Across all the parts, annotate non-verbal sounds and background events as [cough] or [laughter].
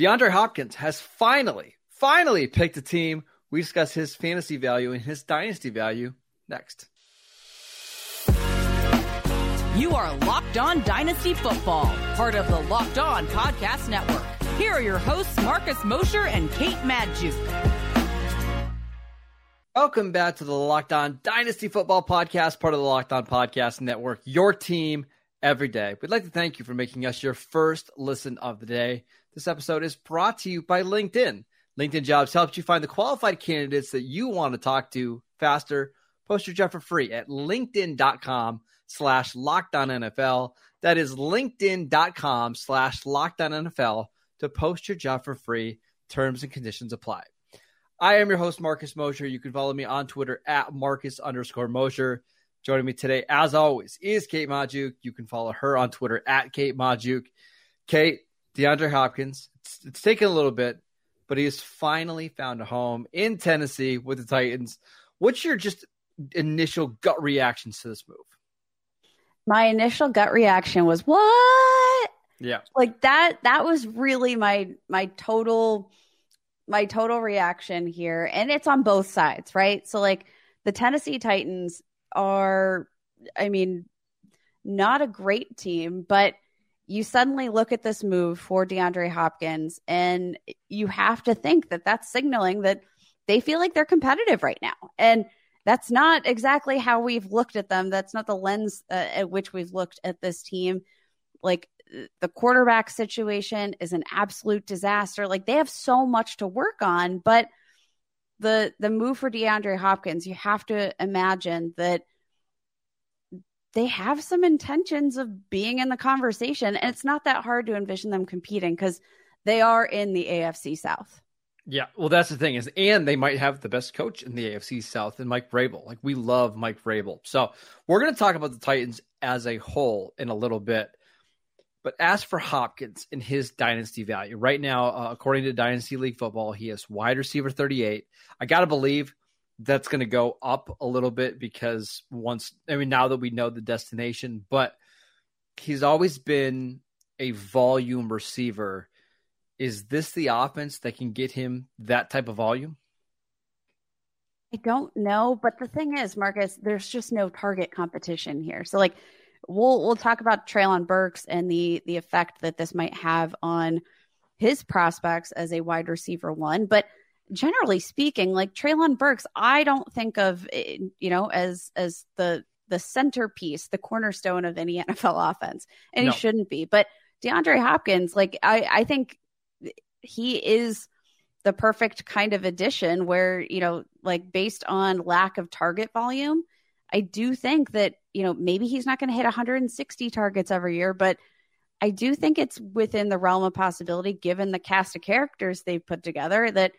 DeAndre Hopkins has finally, finally picked a team. We discuss his fantasy value and his dynasty value next. You are Locked On Dynasty Football, part of the Locked On Podcast Network. Here are your hosts, Marcus Mosher and Kate Magdziuk. Welcome back to the Locked On Dynasty Football Podcast, part of the Locked On Podcast Network, your team every day. We'd like to thank you for making us your first listen of the day. This episode is brought to you by LinkedIn. LinkedIn Jobs helps you find the qualified candidates that you want to talk to faster. Post your job for free at linkedin.com slash NFL. That is linkedin.com slash NFL to post your job for free. Terms and conditions apply. I am your host, Marcus Mosher. You can follow me on Twitter at Marcus underscore Mosher. Joining me today, as always, is Kate Magdziuk. You can follow her on Twitter at Kate Magdziuk. Kate, DeAndre Hopkins, it's, it's taken a little bit, but he has finally found a home in Tennessee with the Titans. What's your just initial gut reactions to this move? My initial gut reaction was, what? Yeah. Like that, that was really my, my total – my total reaction here, and it's on both sides, right? So, like, the Tennessee Titans are, I mean, not a great team, but you suddenly look at this move for DeAndre Hopkins, and you have to think that that's signaling that they feel like they're competitive right now. And that's not exactly how we've looked at them. That's not the lens uh, at which we've looked at this team. Like the quarterback situation is an absolute disaster. Like they have so much to work on, but the the move for DeAndre Hopkins, you have to imagine that they have some intentions of being in the conversation and it's not that hard to envision them competing cuz they are in the AFC South. Yeah, well, that's the thing is, and they might have the best coach in the AFC South, and Mike Vrabel. Like we love Mike Vrabel, so we're going to talk about the Titans as a whole in a little bit. But as for Hopkins and his dynasty value, right now, uh, according to Dynasty League Football, he is wide receiver 38. I got to believe that's going to go up a little bit because once, I mean, now that we know the destination, but he's always been a volume receiver. Is this the offense that can get him that type of volume? I don't know, but the thing is, Marcus, there's just no target competition here. So, like, we'll we'll talk about Treylon Burks and the the effect that this might have on his prospects as a wide receiver one, but generally speaking, like Treylon Burks, I don't think of eh, you know as as the the centerpiece, the cornerstone of any [laughs] NFL offense, and no. he shouldn't be. But DeAndre Hopkins, like I I think he is the perfect kind of addition where you know like based on lack of target volume I do think that, you know, maybe he's not going to hit 160 targets every year, but I do think it's within the realm of possibility, given the cast of characters they've put together, that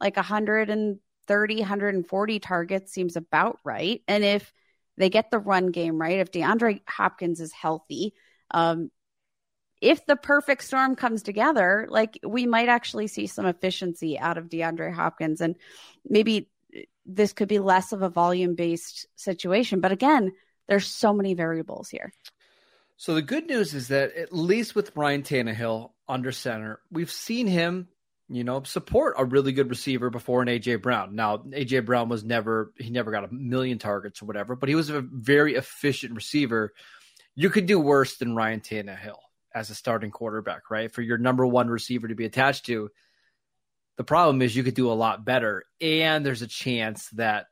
like 130, 140 targets seems about right. And if they get the run game right, if DeAndre Hopkins is healthy, um, if the perfect storm comes together, like we might actually see some efficiency out of DeAndre Hopkins and maybe this could be less of a volume based situation. But again, there's so many variables here. So the good news is that at least with Brian Tannehill under center, we've seen him, you know, support a really good receiver before an AJ Brown. Now AJ Brown was never he never got a million targets or whatever, but he was a very efficient receiver. You could do worse than Ryan Tannehill as a starting quarterback, right? For your number one receiver to be attached to the problem is you could do a lot better. And there's a chance that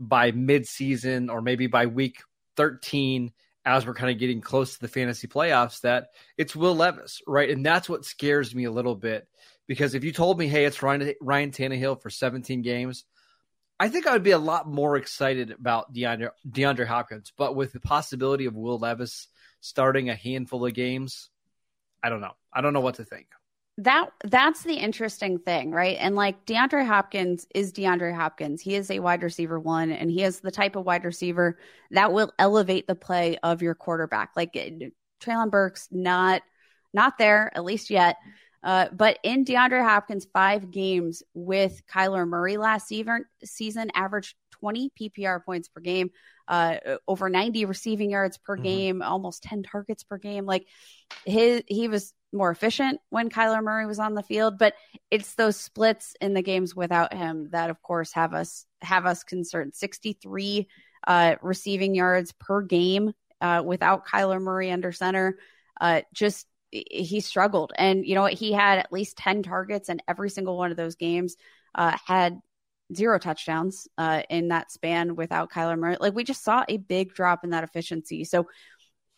by midseason or maybe by week 13, as we're kind of getting close to the fantasy playoffs, that it's Will Levis, right? And that's what scares me a little bit because if you told me, hey, it's Ryan, Ryan Tannehill for 17 games, I think I would be a lot more excited about DeAndre, DeAndre Hopkins. But with the possibility of Will Levis starting a handful of games, I don't know. I don't know what to think that that's the interesting thing, right? And like DeAndre Hopkins is DeAndre Hopkins. He is a wide receiver one, and he is the type of wide receiver that will elevate the play of your quarterback. Like Treylon Burks, not not there at least yet. Uh, but in DeAndre Hopkins' five games with Kyler Murray last season, season averaged 20 PPR points per game, uh, over 90 receiving yards per mm-hmm. game, almost 10 targets per game. Like his, he was more efficient when Kyler Murray was on the field, but it's those splits in the games without him that, of course, have us have us concerned. Sixty three uh, receiving yards per game uh, without Kyler Murray under center. Uh, just he struggled, and you know what? He had at least ten targets, and every single one of those games uh, had zero touchdowns uh, in that span without Kyler Murray. Like we just saw a big drop in that efficiency. So,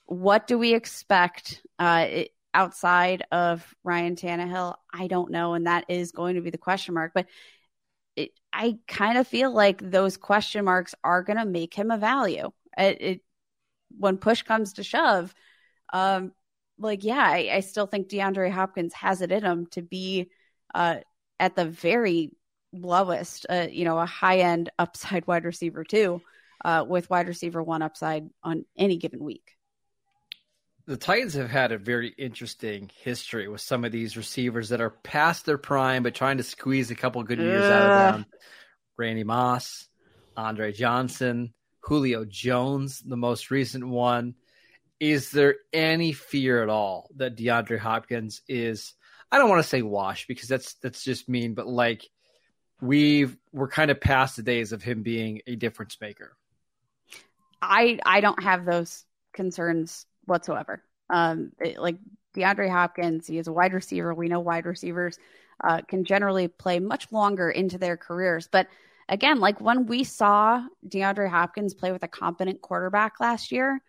what do we expect uh, outside of Ryan Tannehill? I don't know, and that is going to be the question mark. But it, I kind of feel like those question marks are going to make him a value. It, when push comes to shove, um, like yeah, I, I, still think DeAndre Hopkins has it in him to be uh, at the very lowest, uh, you know, a high end [laughs] upside wide receiver too, uh, with wide receiver one upside on any given week. The Titans have had a very interesting history with some of these receivers that are past their prime, but trying to squeeze a couple good years uh. out of them. Randy Moss, Andre Johnson, Julio Jones, the most recent one. Is there any fear at all that DeAndre Hopkins is? I don't want to say wash because that's that's just mean, but like we've we're kind of past the days of him being a difference maker. I I don't have those concerns whatsoever. Um, it, like DeAndre Hopkins, he is a wide receiver. We know wide receivers uh, can generally play much longer into their careers, but again, like when we saw DeAndre Hopkins play with a competent quarterback last year,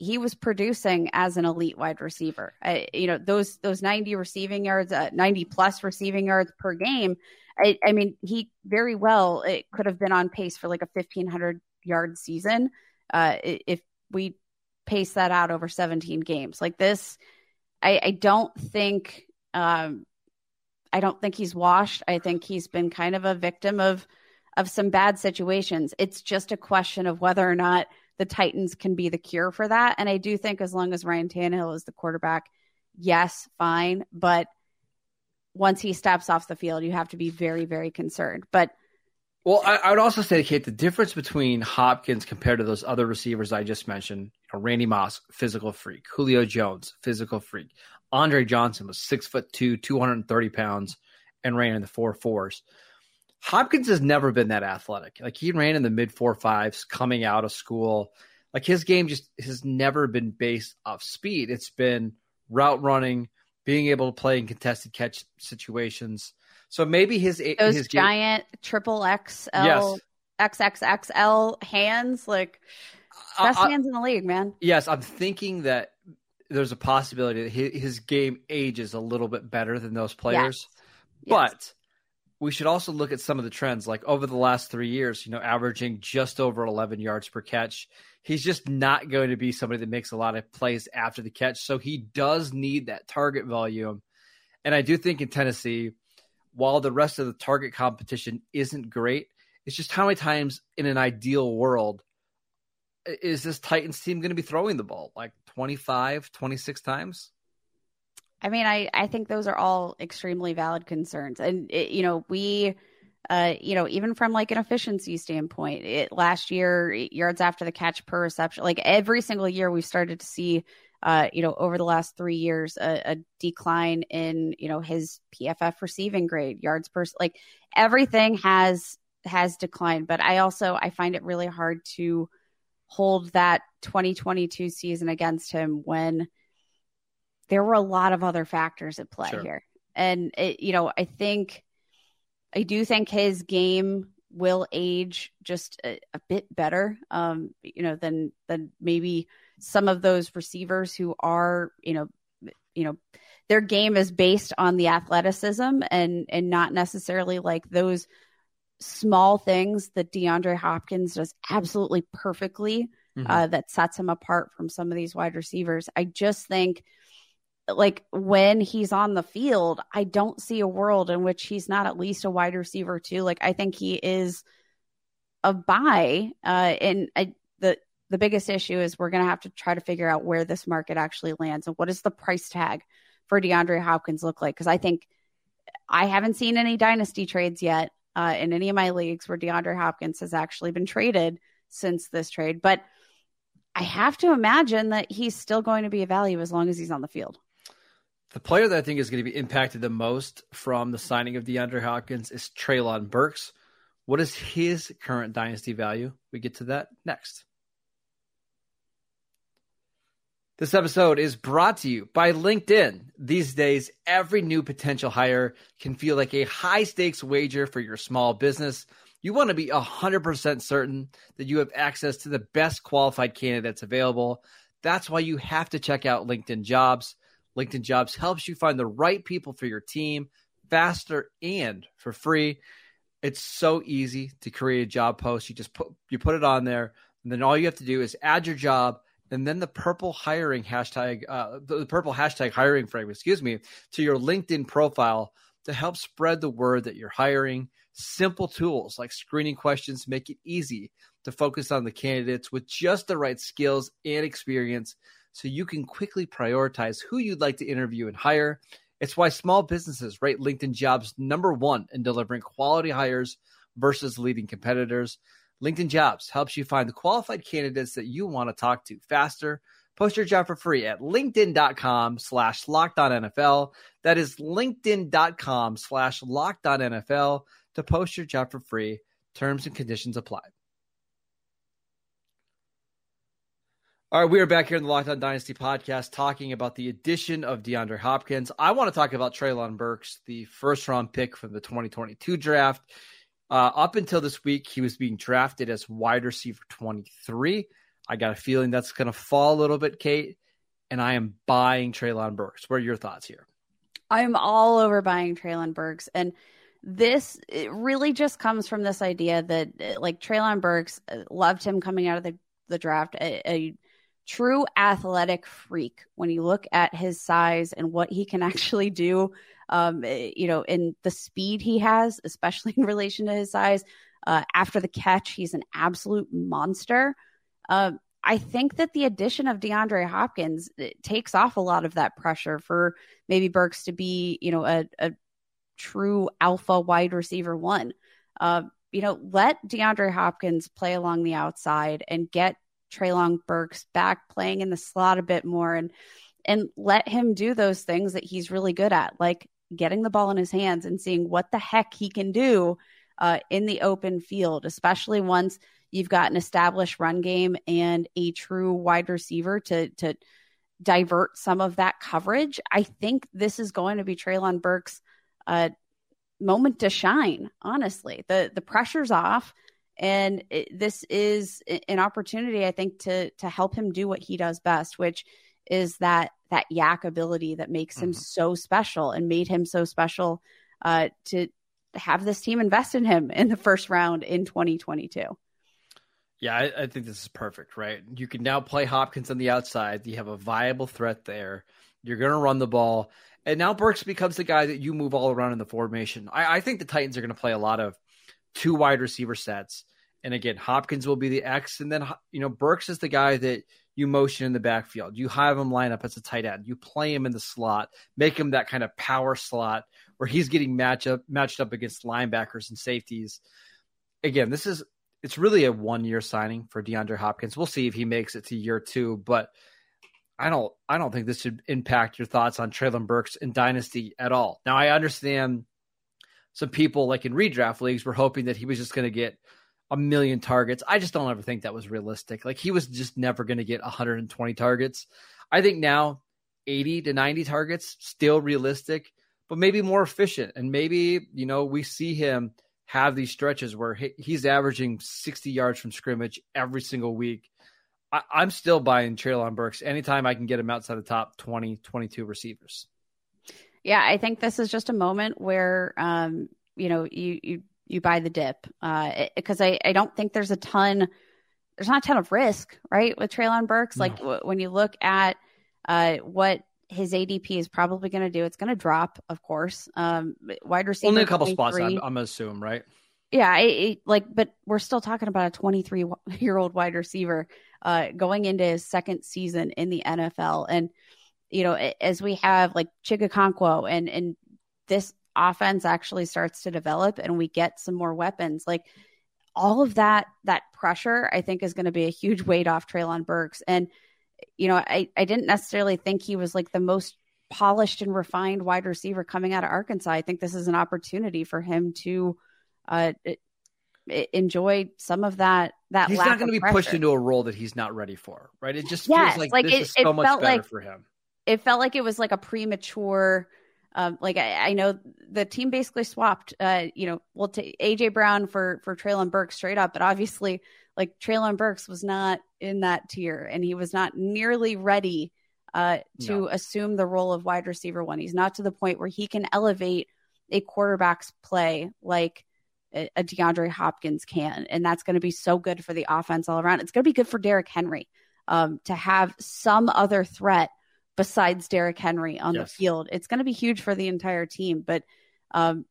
he was producing as an elite wide receiver. I, you know, those those 90 receiving yards, uh, 90 plus receiving yards per game I, I mean, he very well it could have been on pace for like a fifteen hundred yard season uh, if we pace that out over seventeen games. Like this, I, I don't think um, I don't think he's washed. I think he's been kind of a victim of of some bad situations. It's just a question of whether or not the Titans can be the cure for that. And I do think as long as Ryan Tannehill is the quarterback, yes, fine. But once he steps off the field, you have to be very, very concerned. But well, I, I, would also say, Kate, the difference between Hopkins compared to those other receivers I just mentioned, you know, Randy Moss, physical freak, Julio Jones, physical freak, Andre Johnson was six foot two, 230 pounds, and ran in the four fours. Hopkins has never been that athletic. Like he ran in the mid four fives coming out of school. Like his game just has never been based off speed. It's been route running, being able to play in contested catch situations. So maybe his those his giant game... triple XL yes. XXXL hands, like best uh, hands in the league, man. Yes, I'm thinking that there's a possibility that his, his game ages a little bit better than those players, yes. but. Yes. We should also look at some of the trends, like over the last three years, you know, averaging just over 11 yards per catch he's just not going to be somebody that makes a lot of plays after the catch. So he does need that target volume. And I do think in Tennessee, while the rest of the target competition isn't great, it's just how many times in an ideal world is this Titans team going to be throwing the ball? Like 25, 26 times? I mean, I, I think those are all extremely valid concerns. And, it, you know, we uh, you know, even from like an efficiency standpoint, it, last year yards after the catch per reception, like every single year we've started to see, uh, you know, over the last three years, a, a decline in you know his PFF receiving grade, yards per, like everything has has declined. But I also I find it really hard to hold that 2022 season against him when there were a lot of other factors at play sure. here, and it, you know, I think I do think his game will age just a, a bit better, um, you know, than than maybe some of those receivers who are, you know, you know, their game is based on the athleticism and and not necessarily like those small things that DeAndre Hopkins does absolutely perfectly mm-hmm. uh, that sets him apart from some of these wide receivers. I just think like when he's on the field, I don't see a world in which he's not at least a wide receiver too. Like I think he is a buy. Uh, and I, the the biggest issue is we're going to have to try to figure out where this market actually lands and what does the price tag for DeAndre Hopkins look like? Because I think I haven't seen any dynasty trades yet uh, in any of my leagues where DeAndre Hopkins has actually been traded since this trade, but. I have to imagine that he's still going to be a value as long as he's on the field The player that I think is going to be impacted the most from the signing of DeAndre Hopkins is Treylon Burks. What is his current dynasty value? We get to that next. This episode is brought to you by LinkedIn. These days, every new potential hire can feel like a high stakes wager for your small business. You want to be 100% certain that you have access to the best qualified candidates available. That's why you have to check out LinkedIn Jobs. LinkedIn Jobs helps you find the right people for your team faster and for free. It's so easy to create a job post. You just put you put it on there, and then all you have to do is add your job and then the purple hiring hashtag, uh, the purple hashtag hiring frame, excuse me, to your LinkedIn profile to help spread the word that you're hiring. Simple tools like screening questions make it easy to focus on the candidates with just the right skills and experience so you can quickly prioritize who you'd like to interview and hire. It's why small businesses rate LinkedIn jobs number one in delivering quality hires versus leading competitors. LinkedIn Jobs helps you find the qualified candidates that you want to talk to faster. Post your job for free at linkedin.com slash NFL. That is linkedin.com slash NFL to post your job for free. Terms and conditions apply. All right, we are back here in the Locked On Dynasty podcast talking about the addition of DeAndre Hopkins. I want to talk about Treylon Burks, the first round pick from the 2022 draft. Uh, up until this week, he was being drafted as wide receiver 23. I got a feeling that's going to fall a little bit, Kate, and I am buying Treylon Burks. What are your thoughts here? I'm all over buying Treylon Burks. And this really just comes from this idea that, like, Treylon Burks uh, loved him coming out of the, the draft. A, a true athletic freak when you look at his size and what he can actually do um, eh, you know in the speed he has especially [laughs] in relation to his size uh, after the catch he's an absolute monster uh, I think that the addition of DeAndre Hopkins takes off a lot of that pressure for maybe Burks to be, you know, a, a true alpha wide receiver one. Uh, you know, let DeAndre Hopkins play along the outside and get Treylon Burks back playing in the slot a bit more and and let him do those things that he's really good at, like getting the ball in his hands and seeing what the heck he can do uh, in the open field, especially once you've got an established run game and a true wide receiver to to divert some of that coverage. I think this is going to be Treylon Burks' uh, moment to shine. Honestly, the the pressure's off and it, this is an opportunity i think to to help him do what he does best which is that that YAC ability that makes mm-hmm. him so special and made him so special uh, to have this team invest in him in the first round in 2022 yeah, I, I, think this is perfect, right? You can now play Hopkins on the outside. You have a viable threat there. You're going to run the ball. And now Burks becomes the guy that you move all around in the formation. I, I think the Titans are going to play a lot of two wide receiver sets. And again, Hopkins will be the X, and then you know Burks is the guy that you motion in the backfield. You have him line up as a tight end. You play him in the slot, make him that kind of power slot where he's getting match up, matched up against linebackers and safeties. Again, this is it's really a one year signing for DeAndre Hopkins. We'll see if he makes it to year two, but I don't I don't think this should impact your thoughts on Treylon Burks and Dynasty at all. Now I understand some people like in redraft leagues were hoping that he was just going to get a million targets. I just don't ever think that was realistic. Like he was just never going to get 120 targets. I think now 80 to 90 targets still realistic, but maybe more efficient. And maybe, you know, we see him have these stretches where he's averaging 60 yards from scrimmage every single week. I, am still buying Treylon Burks anytime I can get him outside the top 20, 22 receivers. Yeah, I think this is just a moment where, um, you know, you, you you buy the dip because uh, I, I don't think there's a ton there's not a ton of risk right with Treylon Burks? No. like w- when you look at uh, what his ADP is probably going to do it's going to drop of course. Um, wide receiver only a couple spots I'm, I'm assume right? Yeah it, it, like but we're still talking about a 23 [laughs] year old wide receiver uh, going into his second season in the NFL and you know as we have like Chig and and this offense actually starts to develop and we get some more weapons, like all of that that pressure, I think is going to be a huge weight off Treylon Burks. And you know, I I didn't necessarily think he was like the most polished and refined wide receiver coming out of Arkansas. I think this is an opportunity for him to uh, enjoy some of that. That he's not going to be pressure. pushed into a role that he's not ready for, right? It just yes, feels like, like this it, is so much felt better like, for him. It felt like it was like a premature. Um, like I, I, know the team basically swapped, uh, you know, well, to AJ Brown for for Treylon Burks straight up, but obviously, like Treylon Burks was not in that tier, and he was not nearly ready uh, to No. assume the role of wide receiver one. He's not to the point where he can elevate a quarterback's play like a, a DeAndre Hopkins can, and that's going to be so good for the offense all around. It's going to be good for Derrick Henry um, to have some other threat besides Derrick Henry on Yes. the field. It's going to be huge for the entire team. But um,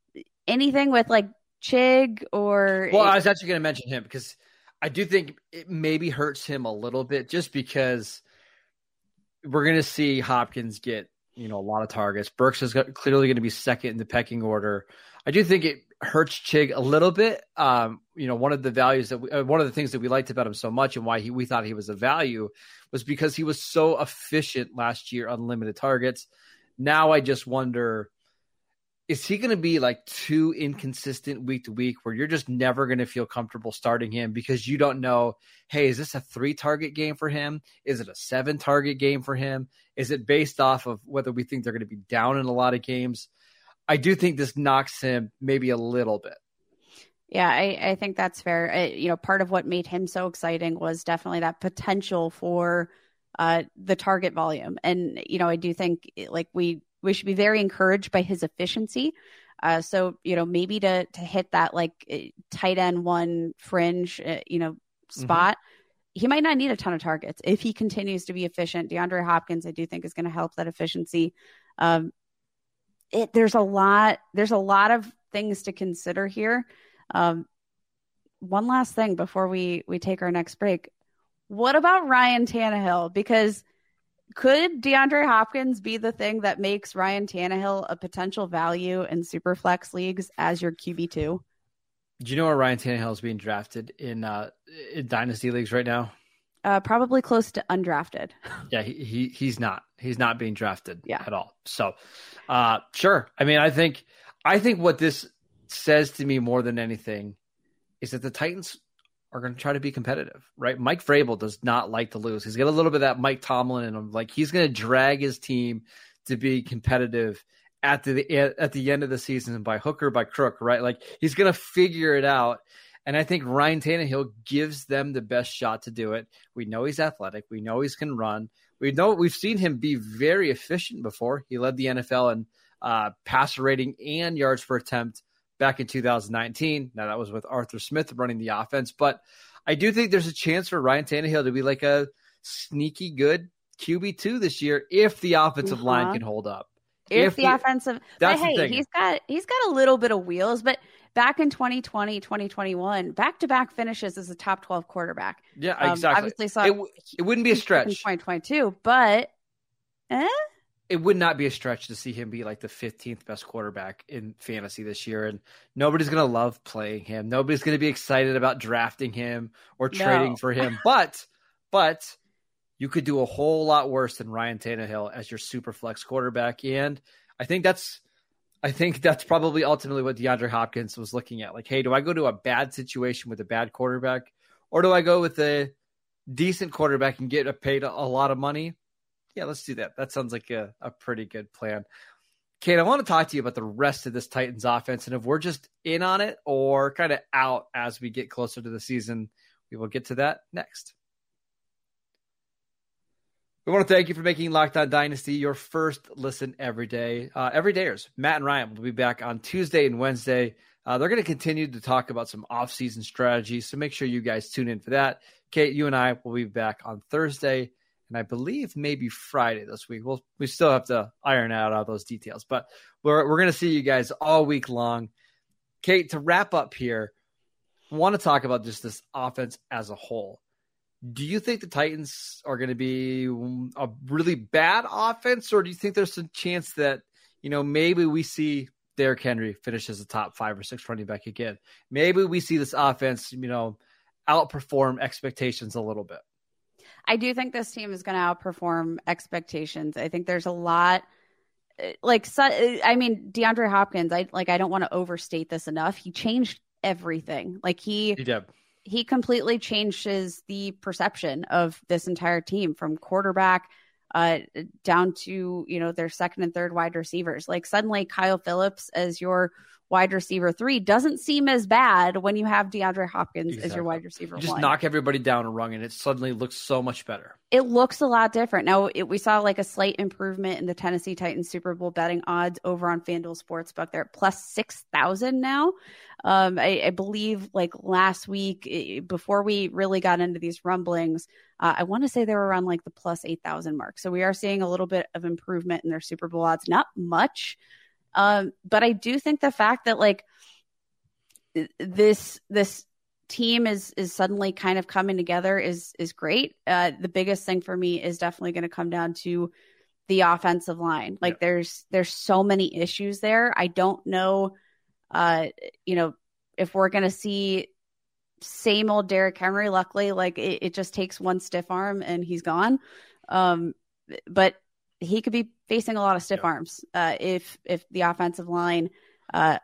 anything with like Chig or Well, I was actually going to mention him because I do think it maybe hurts him a little bit just because we're going to see Hopkins get you know a lot of targets. Burks is clearly going to be second in the pecking order. I do think it hurts Chig a little bit. Um, you know, one of the values that we, uh, one of the things that we liked about him so much and why he, we thought he was a value was because he was so efficient last year on limited targets. Now I just wonder is he going to be like too inconsistent week to week where you're just never going to feel comfortable starting him because you don't know, hey, is this a three target game for him? Is it a seven target game for him? Is it based off of whether we think they're going to be down in a lot of games? I do think this knocks him maybe a little bit. Yeah, I, I think that's fair. I, you know, part of what made him so exciting was definitely that potential for uh, the target volume, and you know, I do think like we we should be very encouraged by his efficiency. Uh, so you know, maybe to to hit that like eh, tight end one fringe, uh, you know, spot. He might not need a ton of targets if he continues to be efficient. DeAndre Hopkins, I do think, is going to help that efficiency. Um, it, there's a lot. There's a lot of things to consider here. Um, one last thing before we we take our next break. What about Ryan Tannehill? Because could DeAndre Hopkins be the thing that makes Ryan Tannehill a potential value in super flex leagues as your QB two? Do you know where Ryan Tannehill is being drafted in uh, in dynasty leagues right now? Uh, probably close to undrafted. [laughs] Yeah, he, he he's not. He's not being drafted Yeah. at all. So, uh, sure. I mean, I think I think what this says to me more than anything is that the Titans are going to try to be competitive, right? Mike Vrabel does not like to lose. He's got a little bit of that Mike Tomlin in him. Like he's going to drag his team to be competitive at the at the end of the season by hook or by crook, right? Like he's going to figure it out. And I think Ryan Tannehill gives them the best shot to do it. We know he's athletic. We know he's can run. We know we've seen him be very efficient before. He led the NFL in uh, passer rating and yards per attempt back in 2019. Now that was with Arthur Smith running the offense, but I do think there's a chance for Ryan Tannehill to be like a sneaky good QB two this year if the offensive line Uh-huh. can hold up. If, If the the- offensive, but hey, he's got he's got a little bit of wheels. But back in 2020, 2021, back to back finishes as a top 12 quarterback. Yeah, Um, exactly. Obviously, saw It, w- it wouldn't be a in stretch. 2022, but eh? it would not be a stretch to see him be like the 15th best quarterback in fantasy this year. And nobody's going to love playing him. Nobody's going to be excited about drafting him or trading No. for him. [laughs] But, but you could do a whole lot worse than Ryan Tannehill as your super flex quarterback. And I think that's, I think that's probably ultimately what DeAndre Hopkins was looking at. Like, hey, do I go to a bad situation with a bad quarterback or do I go with a decent quarterback and get paid a, lot of money? Yeah, let's do that. That sounds like a, a pretty good plan. Kate, I want to talk to you about the rest of this Titans offense and if we're just in on it or kind of out as we get closer to the season. We will get to that next. We want to thank you for making Locked On Dynasty your first listen every day. Uh, every dayers, Matt and Ryan will be back on Tuesday and Wednesday. Uh, they're going to continue to talk about some off-season strategies, so make sure you guys tune in for that. Kate, you and I will be back on Thursday, and I believe maybe Friday this week. We'll we still have to iron out all those details, but we're we're going to see you guys all week long. Kate, to wrap up here, I want to talk about just this offense as a whole. Do you think the Titans are going to be a really bad offense, or do you think there's a chance that you know maybe we see Derrick Henry finish as a top five or six running back again? Maybe we see this offense, you know, outperform expectations a little bit. I do think this team is going to outperform expectations. I think there's a lot like I mean DeAndre Hopkins. I like I don't want to overstate this enough. He changed everything. Like he he did. He completely changes the perception of this entire team from quarterback uh, down to you know their second and third wide receivers. Like suddenly Kyle Philips as your wide receiver three doesn't seem as bad when you have DeAndre Hopkins exactly. as your wide receiver. You just one. knock everybody down a rung, and it suddenly looks so much better. It looks a lot different now. It, we saw like a slight improvement in the Tennessee Titans Super Bowl betting odds over on FanDuel Sportsbook. They're at plus six thousand now. Um, I, I, believe like last week before we really got into these rumblings, uh, I want to say they were around like the plus eight thousand mark. So we are seeing a little bit of improvement in their Super Bowl odds. Not much. Um, but I do think the fact that like this this team is is suddenly kind of coming together is is great. Uh, the biggest thing for me is definitely going to come down to the offensive line. Like yeah. there's there's so many issues there. I don't know, uh, you know, if we're going to see same old Derrick Henry. Luckily, like it, it, just takes one stiff arm and he's gone. Um, but he could be facing a lot of stiff yeah. arms uh, if if the offensive line uh,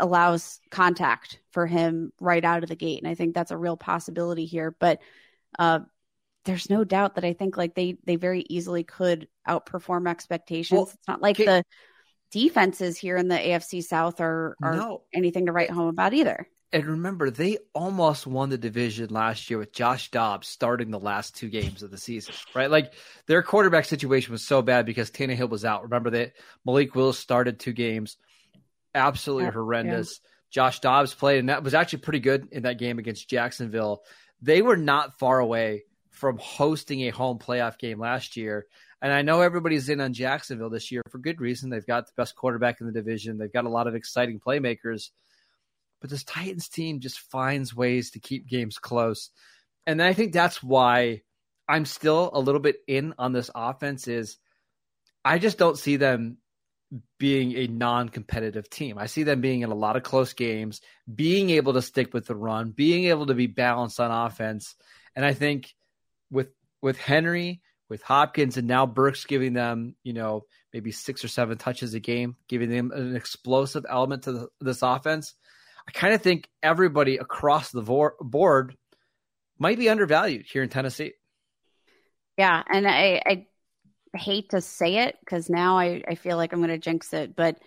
allows contact for him right out of the gate, and I think that's a real possibility here. But uh, there's no doubt that I think like they they very easily could outperform expectations. Well, it's not like the defenses here in the AFC South are are no. anything to write home about either. And remember, they almost won the division last year with Josh Dobbs starting the last two games of the season, right? Like their quarterback situation was so bad because Tannehill was out. Remember that Malik Willis started two games, absolutely horrendous. Yeah. Josh Dobbs played, and that was actually pretty good in that game against Jacksonville. They were not far away from hosting a home playoff game last year. And I know everybody's in on Jacksonville this year for good reason. They've got the best quarterback in the division. They've got a lot of exciting playmakers but this Titans team just finds ways to keep games close. And I think that's why I'm still a little bit in on this offense is I just don't see them being a non-competitive team. I see them being in a lot of close games, being able to stick with the run, being able to be balanced on offense. And I think with with Henry, with Hopkins, and now Burks giving them, you know, maybe six or seven touches a game, giving them an explosive element to the, this offense. I kind of think everybody across the board might be undervalued here in Tennessee. Yeah, and I, I hate to say it because now I, I feel like I'm going to jinx it, but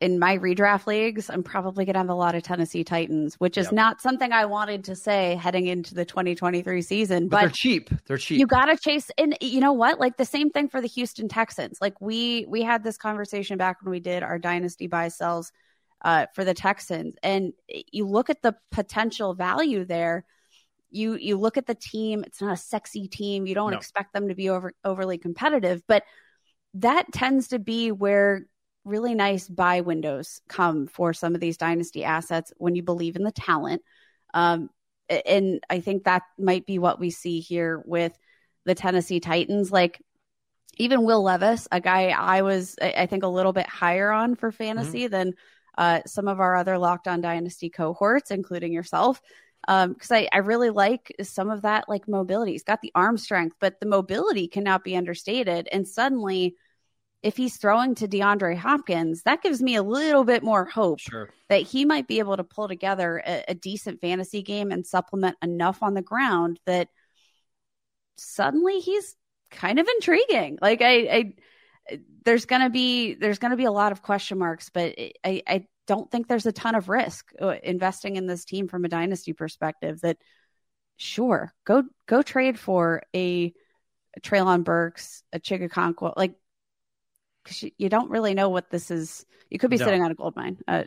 in my redraft leagues, I'm probably going to have a lot of Tennessee Titans, which is yep. not something I wanted to say heading into the 2023 season. But, but they're cheap. They're cheap. You got to chase, and you know what? Like the same thing for the Houston Texans. Like we we had this conversation back when we did our dynasty buy sells uh, for the Texans. And you look at the potential value there. You you look at the team. It's not a sexy team. You don't no. expect them to be over overly competitive, but that tends to be where really nice buy windows come for some of these dynasty assets when you believe in the talent. Um, and I think that might be what we see here with the Tennessee Titans. Like even Will Levis, a guy I was, I think, a little bit higher on for fantasy mm-hmm. than uh, some of our other Locked On Dynasty cohorts, including yourself. Because um, I, I really like some of that, like mobility. He's got the arm strength, but the mobility cannot be understated. And suddenly, if he's throwing to DeAndre Hopkins, that gives me a little bit more hope sure. that he might be able to pull together a, a, decent fantasy game and supplement enough on the ground that suddenly he's kind of intriguing. Like I, I there's gonna be there's gonna be a lot of question marks, but I, I don't think there's a ton of risk uh, investing in this team from a dynasty perspective. That sure, go go trade for a, a Treylon Burks, a Chig Okonkwo, like because you, you, don't really know what this is. You could be no. sitting on a gold mine. Uh,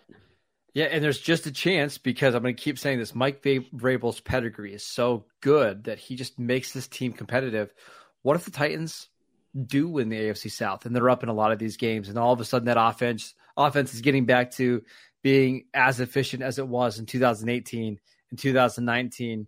yeah, and there's just a chance because I'm going to keep saying this. Mike Vrabel's pedigree is so good that he just makes this team competitive. What if the Titans do win the AFC South and they're up in a lot of these games and all of a sudden that offense offense is getting back to being as efficient as it was in 2018 and 2019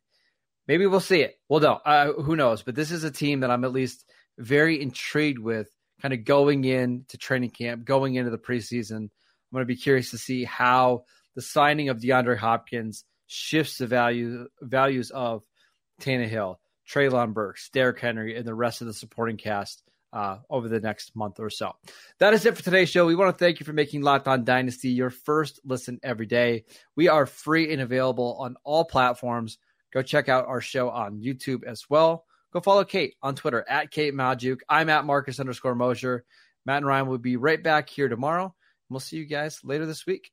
maybe we'll see it. Well no uh, who knows? But this is a team that i'm at least very intrigued with kind of going into training camp going into the preseason. I'm going to be curious to see how the signing of DeAndre Hopkins shifts the value values of Tannehill, Treylon Burks, Derrick Henry, and the rest of the supporting cast uh, over the next month or so. That is it for today's show. We want to thank you for making Locked On Dynasty your first listen every day. We are free and available on all platforms. Go check out our show on YouTube as well. Go follow Kate on Twitter at Kate Magdziuk. I'm at Marcus underscore Mosher. Matt and Ryan will be right back here tomorrow. We'll see you guys later this week.